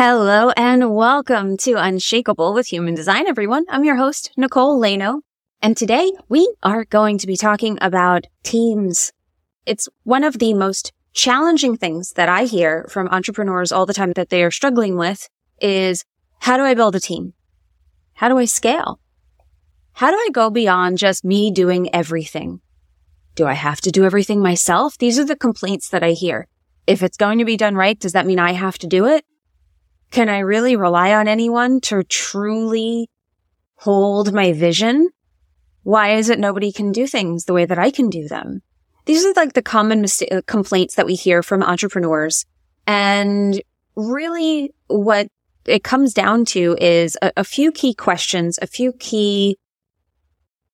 Hello and welcome to Unshakable with Human Design, everyone. I'm your host, Nicole Laino. And today we are going to be talking about teams. It's one of the most challenging things that I hear from entrepreneurs all the time that they are struggling with is how do I build a team? How do I scale? How do I go beyond just me doing everything? Do I have to do everything myself? These are the complaints that I hear. If it's going to be done right, does that mean I have to do it? Can I really rely on anyone to truly hold my vision? Why is it nobody can do things the way that I can do them? These are like the common mista- uh, complaints that we hear from entrepreneurs. And really what it comes down to is a, a few key questions, a few key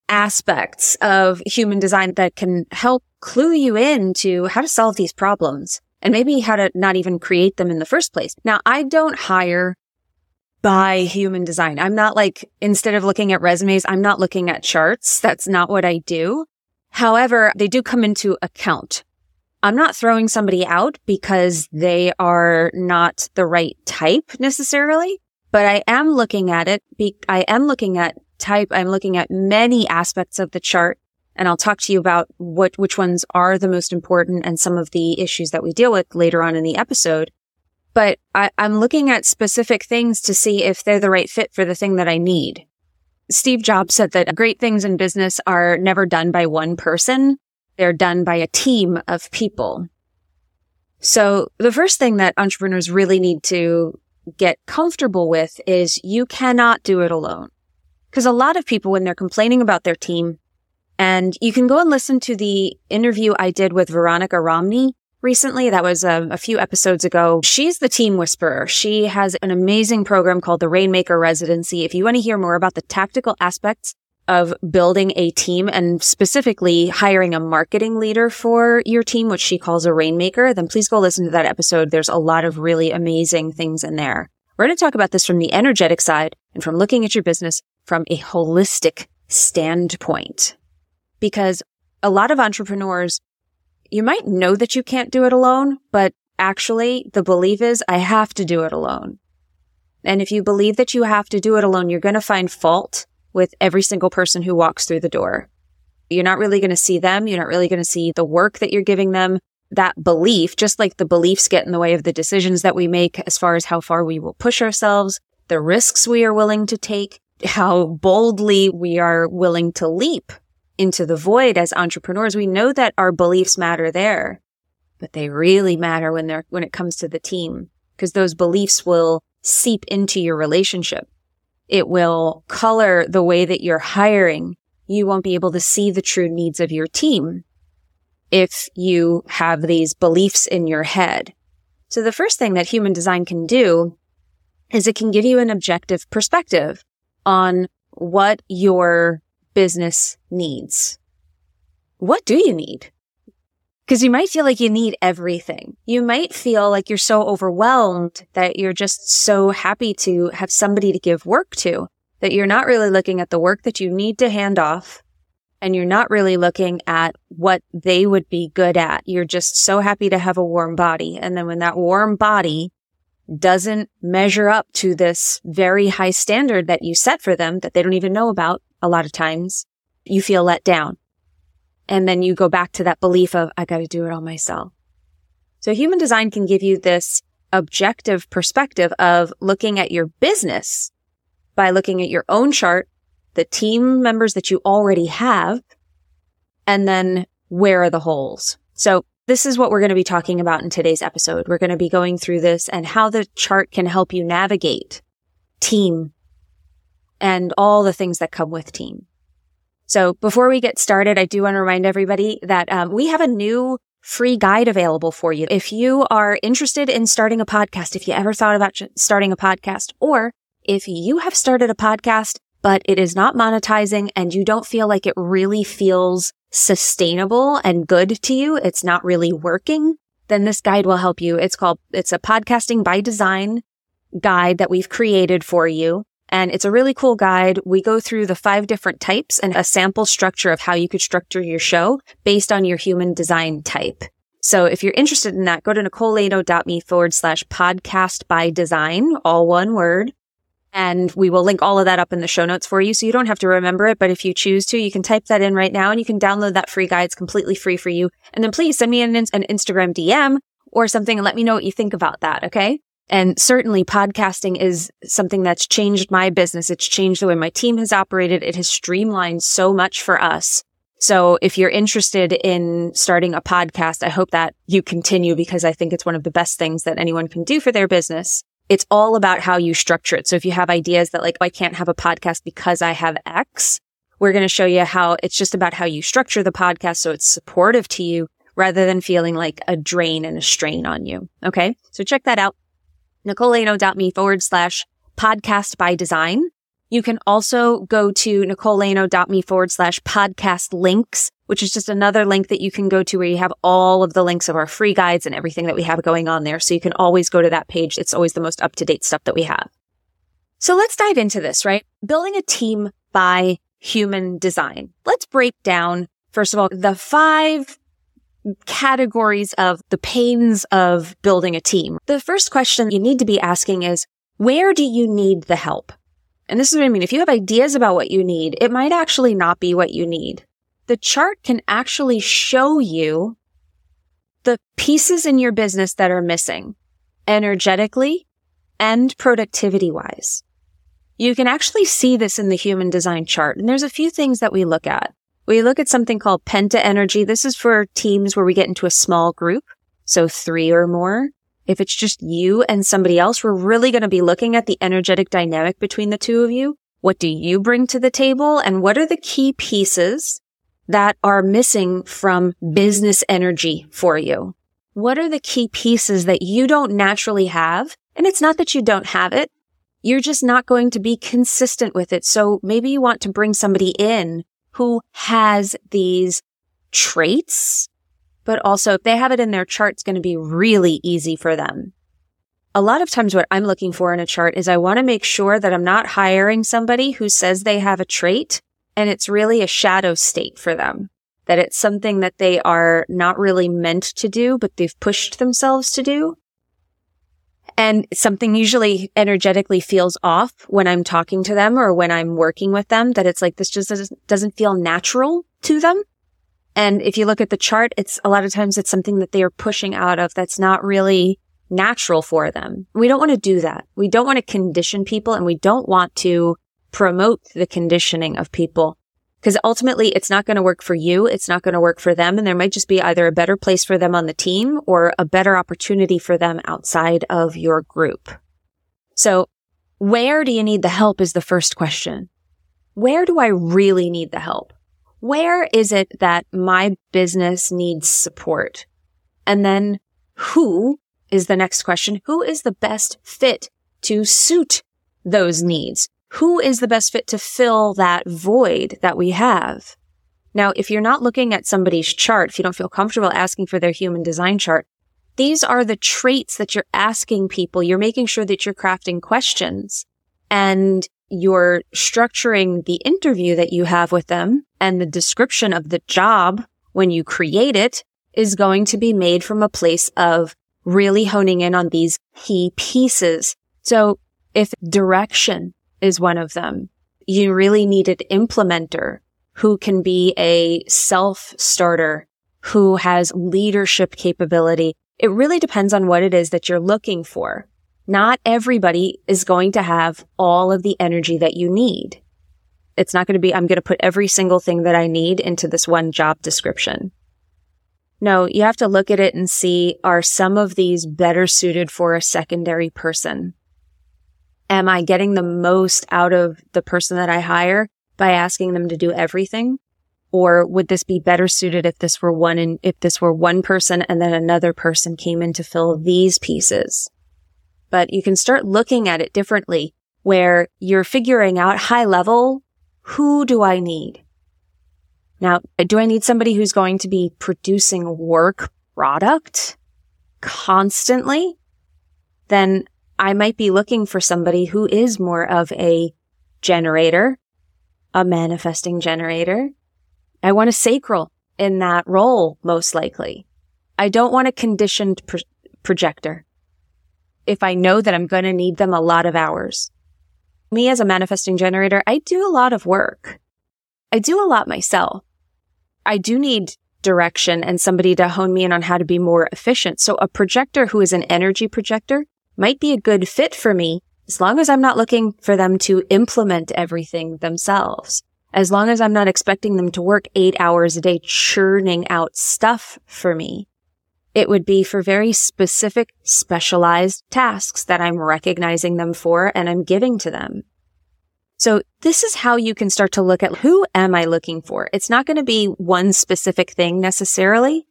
aspects of human design that can help clue you in to how to solve these problems and maybe how to not even create them in the first place. Now, I don't hire by human design. I'm not like, instead of looking at resumes, I'm not looking at charts. That's not what I do. However, they do come into account. I'm not throwing somebody out because they are not the right type necessarily, but I am looking at it. Be- I am looking at type. I'm looking at many aspects of the chart and I'll talk to you about what, which ones are the most important and some of the issues that we deal with later on in the episode. But I, I'm looking at specific things to see if they're the right fit for the thing that I need. Steve Jobs said that great things in business are never done by one person. They're done by a team of people. So the first thing that entrepreneurs really need to get comfortable with is you cannot do it alone. Because a lot of people, when they're complaining about their team, and you can go and listen to the interview I did with Veronica Romney recently. That was a, um, a, few episodes ago. She's the team whisperer. She has an amazing program called the Rainmaker Residency. If you want to hear more about the tactical aspects of building a team and specifically hiring a marketing leader for your team, which she calls a rainmaker, then please go listen to that episode. There's a lot of really amazing things in there. We're going to talk about this from the energetic side and from looking at your business from a holistic standpoint because a lot of entrepreneurs, you might know that you can't do it alone, but actually the belief is I have to do it alone. And if you believe that you have to do it alone, you're going to find fault with every single person who walks through the door. You're not really going to see them. You're not really going to see the work that you're giving them. That belief, just like the beliefs get in the way of the decisions that we make as far as how far we will push ourselves, the risks we are willing to take, how boldly we are willing to leap into the void as entrepreneurs, we know that our beliefs matter there, but they really matter when they're, when it comes to the team because those beliefs will seep into your relationship. It will color the way that you're hiring. You won't be able to see the true needs of your team if you have these beliefs in your head. So the first thing that human design can do is it can give you an objective perspective on what your business needs. What do you need? Because you might feel like you need everything. You might feel like you're so overwhelmed that you're just so happy to have somebody to give work to that you're not really looking at the work that you need to hand off and you're not really looking at what they would be good at. You're just so happy to have a warm body. And then when that warm body doesn't measure up to this very high standard that you set for them that they don't even know about, a lot of times you feel let down. And then you go back to that belief of, I got to do it all myself. So human design can give you this objective perspective of looking at your business by looking at your own chart, the team members that you already have, and then where are the holes? So this is what we're going to be talking about in today's episode. We're going to be going through this and how the chart can help you navigate team and all the things that come with team. So before we get started, I do want to remind everybody that um, we have a new free guide available for you. If you are interested in starting a podcast, if you ever thought about starting a podcast, or if you have started a podcast but it is not monetizing and you don't feel like it really feels sustainable and good to you, it's not really working, then this guide will help you. It's called, it's a podcasting by design guide that we've created for you. And it's a really cool guide. We go through the five different types and a sample structure of how you could structure your show based on your human design type. So if you're interested in that, go to nicolelaino.me forward slash podcast by design, all one word. And we will link all of that up in the show notes for you. So you don't have to remember it. But if you choose to, you can type that in right now and you can download that free guide. It's completely free for you. And then please send me an, an Instagram DM or something and let me know what you think about that. Okay. And certainly podcasting is something that's changed my business. It's changed the way my team has operated. It has streamlined so much for us. So if you're interested in starting a podcast, I hope that you continue because I think it's one of the best things that anyone can do for their business. It's all about how you structure it. So if you have ideas that like, oh, I can't have a podcast because I have X, we're going to show you how it's just about how you structure the podcast. So it's supportive to you rather than feeling like a drain and a strain on you. Okay. So check that out nicolelaino.me forward slash podcast by design. You can also go to nicolelaino.me forward slash podcast links, which is just another link that you can go to where you have all of the links of our free guides and everything that we have going on there. So you can always go to that page. It's always the most up to date stuff that we have. So let's dive into this, right? Building a team by human design. Let's break down, first of all, the five categories of the pains of building a team. The first question you need to be asking is, where do you need the help? And this is what I mean. If you have ideas about what you need, it might actually not be what you need. The chart can actually show you the pieces in your business that are missing energetically and productivity wise. You can actually see this in the human design chart. And there's a few things that we look at. We look at something called penta energy. This is for teams where we get into a small group. So three or more. If it's just you and somebody else, we're really going to be looking at the energetic dynamic between the two of you. What do you bring to the table? And what are the key pieces that are missing from business energy for you? What are the key pieces that you don't naturally have? And it's not that you don't have it. You're just not going to be consistent with it. So maybe you want to bring somebody in who has these traits, but also if they have it in their chart, it's going to be really easy for them. A lot of times what I'm looking for in a chart is I want to make sure that I'm not hiring somebody who says they have a trait and it's really a shadow state for them. That it's something that they are not really meant to do, but they've pushed themselves to do. And something usually energetically feels off when I'm talking to them or when I'm working with them that it's like this just doesn't feel natural to them. And if you look at the chart, it's a lot of times it's something that they are pushing out of that's not really natural for them. We don't want to do that. We don't want to condition people and we don't want to promote the conditioning of people because ultimately it's not going to work for you. It's not going to work for them. And there might just be either a better place for them on the team or a better opportunity for them outside of your group. So where do you need the help is the first question. Where do I really need the help? Where is it that my business needs support? And then who is the next question? Who is the best fit to suit those needs? Who is the best fit to fill that void that we have? Now, if you're not looking at somebody's chart, if you don't feel comfortable asking for their human design chart, these are the traits that you're asking people. You're making sure that you're crafting questions and you're structuring the interview that you have with them and the description of the job when you create it is going to be made from a place of really honing in on these key pieces. So if direction is one of them. You really need an implementer who can be a self starter, who has leadership capability. It really depends on what it is that you're looking for. Not everybody is going to have all of the energy that you need. It's not going to be, I'm going to put every single thing that I need into this one job description. No, you have to look at it and see, are some of these better suited for a secondary person? Am I getting the most out of the person that I hire by asking them to do everything? Or would this be better suited if this were one and if this were one person and then another person came in to fill these pieces? But you can start looking at it differently where you're figuring out high level, who do I need? Now, do I need somebody who's going to be producing work product constantly? Then I might be looking for somebody who is more of a generator, a manifesting generator. I want a sacral in that role, most likely. I don't want a conditioned pro- projector. If I know that I'm going to need them a lot of hours. Me as a manifesting generator, I do a lot of work. I do a lot myself. I do need direction and somebody to hone me in on how to be more efficient. So a projector who is an energy projector might be a good fit for me as long as I'm not looking for them to implement everything themselves. As long as I'm not expecting them to work eight hours a day churning out stuff for me. It would be for very specific, specialized tasks that I'm recognizing them for and I'm giving to them. So this is how you can start to look at who am I looking for? It's not going to be one specific thing necessarily,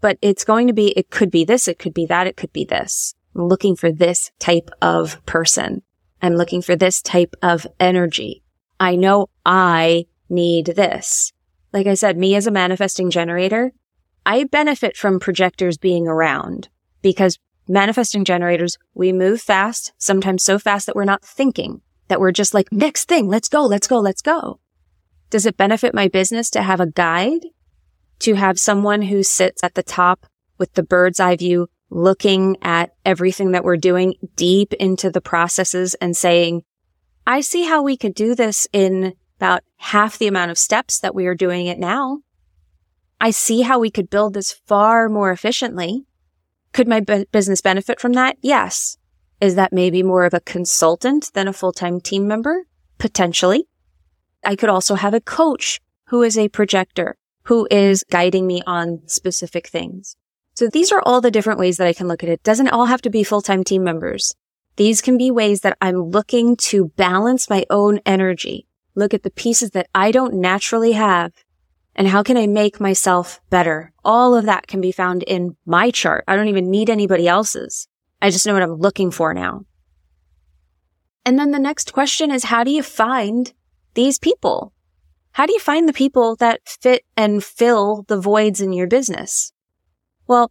but it's going to be, it could be this, it could be that, it could be this. I'm looking for this type of person. I'm looking for this type of energy. I know I need this. Like I said, me as a manifesting generator, I benefit from projectors being around because manifesting generators, we move fast, sometimes so fast that we're not thinking, that we're just like, next thing, let's go, let's go, let's go. Does it benefit my business to have a guide? To have someone who sits at the top with the bird's eye view, looking at everything that we're doing deep into the processes and saying, I see how we could do this in about half the amount of steps that we are doing it now. I see how we could build this far more efficiently. Could my b- business benefit from that? Yes. Is that maybe more of a consultant than a full-time team member? Potentially. I could also have a coach who is a projector, who is guiding me on specific things. So these are all the different ways that I can look at it. Doesn't all have to be full-time team members. These can be ways that I'm looking to balance my own energy. Look at the pieces that I don't naturally have and how can I make myself better? All of that can be found in my chart. I don't even need anybody else's. I just know what I'm looking for now. And then the next question is, how do you find these people? How do you find the people that fit and fill the voids in your business? Well,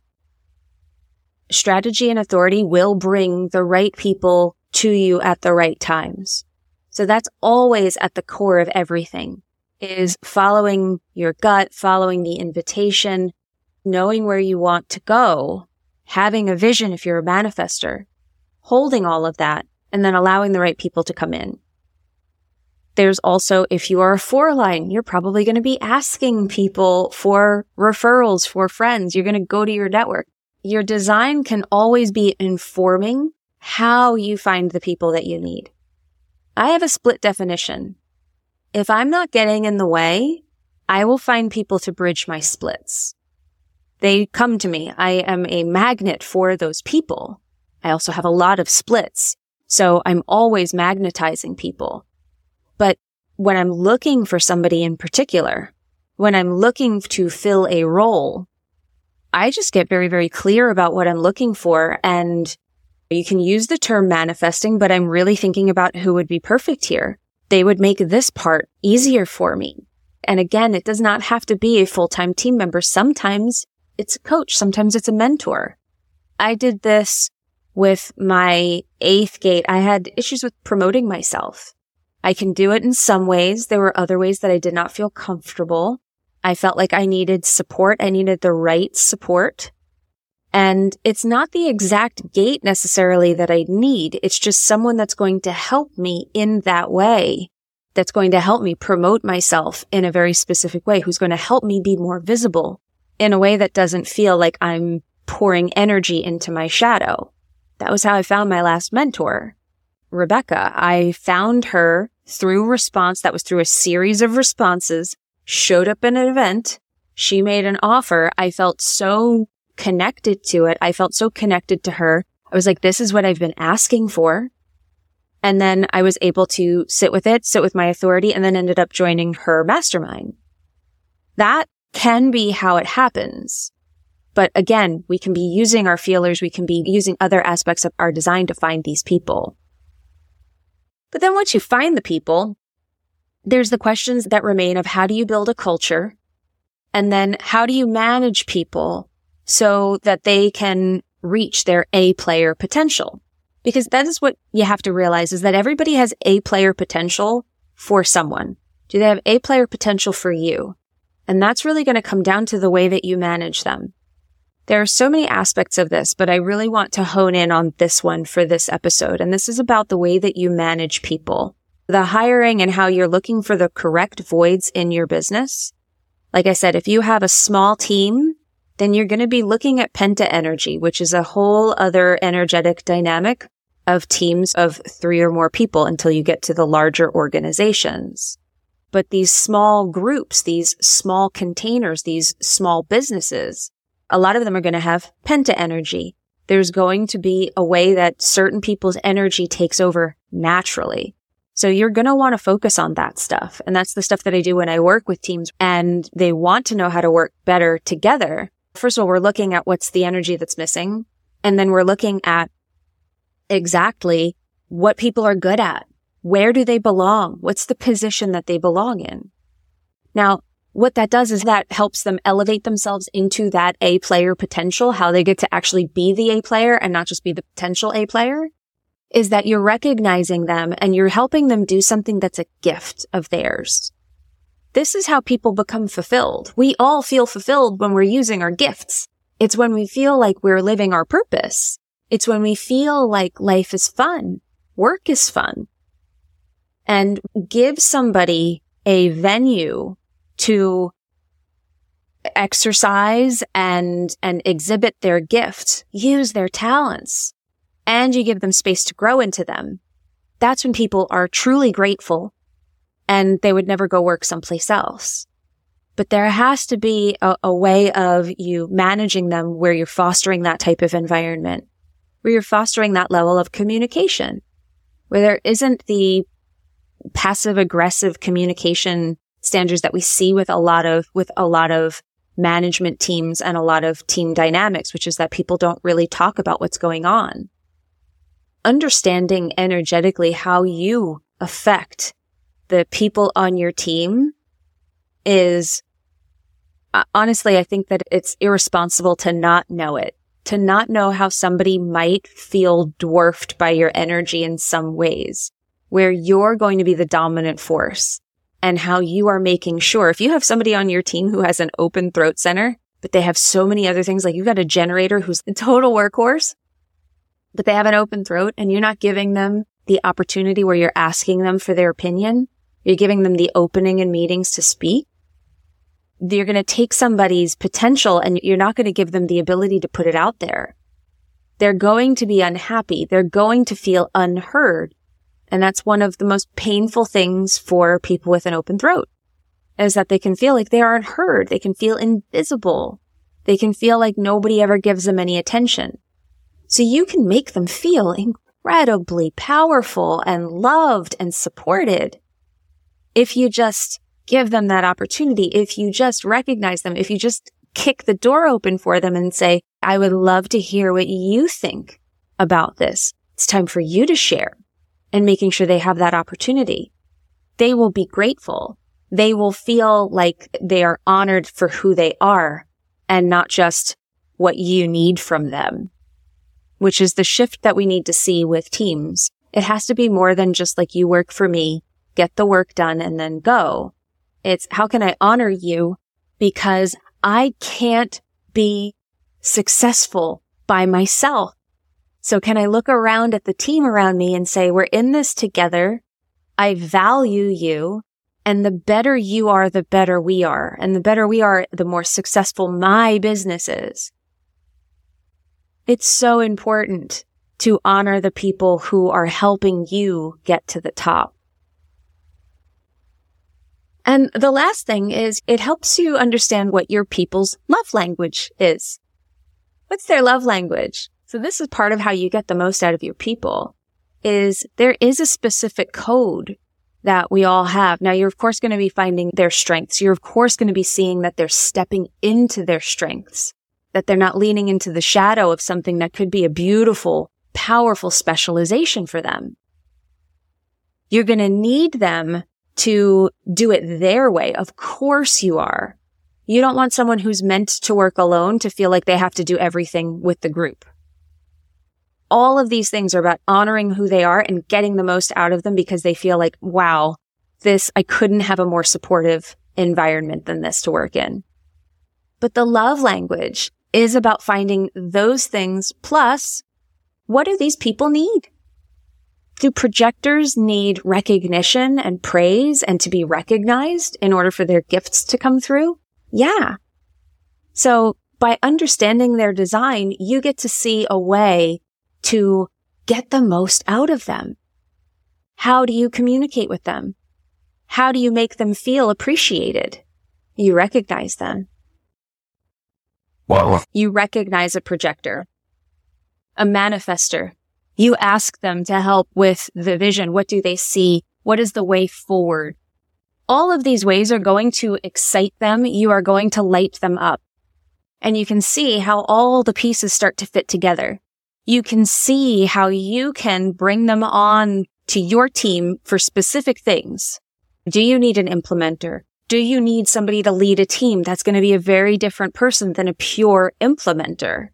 strategy and authority will bring the right people to you at the right times. So that's always at the core of everything is following your gut, following the invitation, knowing where you want to go, having a vision if you're a manifester, holding all of that, and then allowing the right people to come in. There's also, if you are a four line, you're probably going to be asking people for referrals for friends. You're going to go to your network. Your design can always be informing how you find the people that you need. I have a split definition if I'm not getting in the way, I will find people to bridge my splits. They come to me. I am a magnet for those people. I also have a lot of splits. So I'm always magnetizing people. But when I'm looking for somebody in particular, when I'm looking to fill a role, I just get very, very clear about what I'm looking for. And you can use the term manifesting, but I'm really thinking about who would be perfect here they would make this part easier for me. And again, it does not have to be a full-time team member. Sometimes it's a coach. Sometimes it's a mentor. I did this with my eighth gate. I had issues with promoting myself. I can do it in some ways. There were other ways that I did not feel comfortable. I felt like I needed support. I needed the right support. And it's not the exact gate necessarily that I need. It's just someone that's going to help me in that way. That's going to help me promote myself in a very specific way, who's going to help me be more visible in a way that doesn't feel like I'm pouring energy into my shadow. That was how I found my last mentor, Rebecca. I found her through response. That was through a series of responses, showed up in an event. She made an offer. I felt so connected to it. I felt so connected to her. I was like, this is what I've been asking for. And then I was able to sit with it, sit with my authority, and then ended up joining her mastermind. That can be how it happens. But again, we can be using our feelers. We can be using other aspects of our design to find these people. But then once you find the people, there's the questions that remain of how do you build a culture? And then how do you manage people so that they can reach their A player potential? Because that is what you have to realize is that everybody has A player potential for someone. Do they have A player potential for you? And that's really going to come down to the way that you manage them. There are so many aspects of this, but I really want to hone in on this one for this episode. And this is about the way that you manage people, the hiring and how you're looking for the correct voids in your business. Like I said, if you have a small team, then you're going to be looking at penta energy, which is a whole other energetic dynamic of teams of three or more people until you get to the larger organizations. But these small groups, these small containers, these small businesses, a lot of them are going to have penta energy. There's going to be a way that certain people's energy takes over naturally. So you're going to want to focus on that stuff. And that's the stuff that I do when I work with teams and they want to know how to work better together. First of all, we're looking at what's the energy that's missing. And then we're looking at exactly what people are good at. Where do they belong? What's the position that they belong in? Now, what that does is that helps them elevate themselves into that A player potential, how they get to actually be the A player and not just be the potential A player is that you're recognizing them and you're helping them do something that's a gift of theirs. This is how people become fulfilled. We all feel fulfilled when we're using our gifts. It's when we feel like we're living our purpose. It's when we feel like life is fun. Work is fun. And give somebody a venue to exercise and, and exhibit their gift, use their talents, and you give them space to grow into them. That's when people are truly grateful and they would never go work someplace else. But there has to be a, a way of you managing them where you're fostering that type of environment, where you're fostering that level of communication, where there isn't the passive aggressive communication standards that we see with a lot of, with a lot of management teams and a lot of team dynamics, which is that people don't really talk about what's going on. Understanding energetically how you affect the people on your team is uh, honestly, I think that it's irresponsible to not know it, to not know how somebody might feel dwarfed by your energy in some ways where you're going to be the dominant force and how you are making sure if you have somebody on your team who has an open throat center, but they have so many other things, like you've got a generator who's a total workhorse, but they have an open throat and you're not giving them the opportunity where you're asking them for their opinion. You're giving them the opening in meetings to speak. You're going to take somebody's potential and you're not going to give them the ability to put it out there. They're going to be unhappy. They're going to feel unheard and that's one of the most painful things for people with an open throat is that they can feel like they aren't heard. They can feel invisible. They can feel like nobody ever gives them any attention. So you can make them feel incredibly powerful and loved and supported if you just give them that opportunity. If you just recognize them, if you just kick the door open for them and say, I would love to hear what you think about this. It's time for you to share and making sure they have that opportunity. They will be grateful. They will feel like they are honored for who they are and not just what you need from them, which is the shift that we need to see with teams. It has to be more than just like you work for me, get the work done and then go. It's how can I honor you because I can't be successful by myself. So can I look around at the team around me and say, we're in this together. I value you. And the better you are, the better we are. And the better we are, the more successful my business is. It's so important to honor the people who are helping you get to the top. And the last thing is it helps you understand what your people's love language is. What's their love language? So this is part of how you get the most out of your people is there is a specific code that we all have. Now you're of course going to be finding their strengths. You're of course going to be seeing that they're stepping into their strengths, that they're not leaning into the shadow of something that could be a beautiful, powerful specialization for them. You're going to need them to do it their way. Of course you are. You don't want someone who's meant to work alone to feel like they have to do everything with the group. All of these things are about honoring who they are and getting the most out of them because they feel like, wow, this, I couldn't have a more supportive environment than this to work in. But the love language is about finding those things plus what do these people need? Do projectors need recognition and praise and to be recognized in order for their gifts to come through? Yeah. So by understanding their design, you get to see a way to get the most out of them. How do you communicate with them? How do you make them feel appreciated? You recognize them. Wow. You recognize a projector, a manifester. You ask them to help with the vision. What do they see? What is the way forward? All of these ways are going to excite them. You are going to light them up. And you can see how all the pieces start to fit together. You can see how you can bring them on to your team for specific things. Do you need an implementer? Do you need somebody to lead a team that's going to be a very different person than a pure implementer?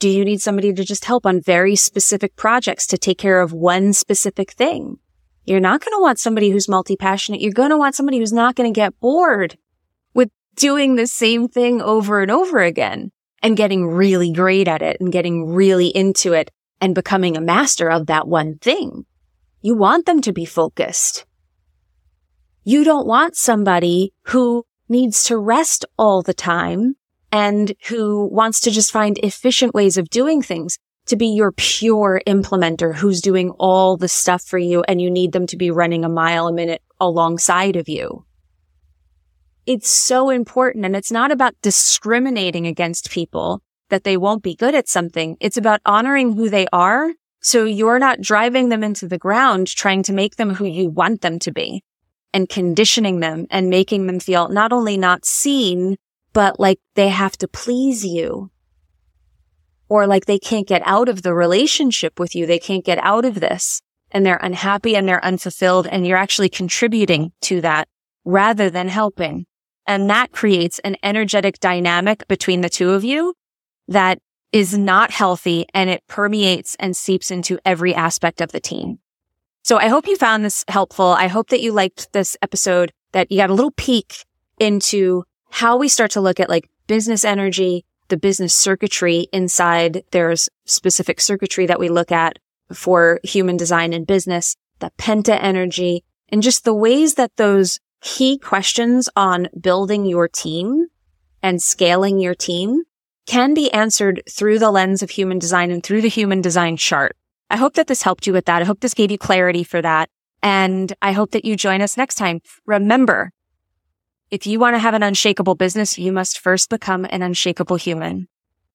Do you need somebody to just help on very specific projects to take care of one specific thing? You're not going to want somebody who's multi-passionate. You're going to want somebody who's not going to get bored with doing the same thing over and over again and getting really great at it and getting really into it and becoming a master of that one thing. You want them to be focused. You don't want somebody who needs to rest all the time and who wants to just find efficient ways of doing things to be your pure implementer who's doing all the stuff for you and you need them to be running a mile a minute alongside of you. It's so important and it's not about discriminating against people that they won't be good at something. It's about honoring who they are. So you're not driving them into the ground trying to make them who you want them to be and conditioning them and making them feel not only not seen, but like they have to please you or like they can't get out of the relationship with you. They can't get out of this and they're unhappy and they're unfulfilled and you're actually contributing to that rather than helping. And that creates an energetic dynamic between the two of you that is not healthy and it permeates and seeps into every aspect of the team. So I hope you found this helpful. I hope that you liked this episode, that you got a little peek into how we start to look at like business energy, the business circuitry inside. There's specific circuitry that we look at for human design and business, the penta energy, and just the ways that those key questions on building your team and scaling your team can be answered through the lens of human design and through the human design chart. I hope that this helped you with that. I hope this gave you clarity for that. And I hope that you join us next time. Remember, if you want to have an unshakable business, you must first become an unshakable human.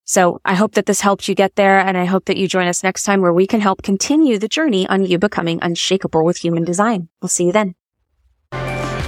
So I hope that this helped you get there. And I hope that you join us next time where we can help continue the journey on you becoming unshakable with human design. We'll see you then.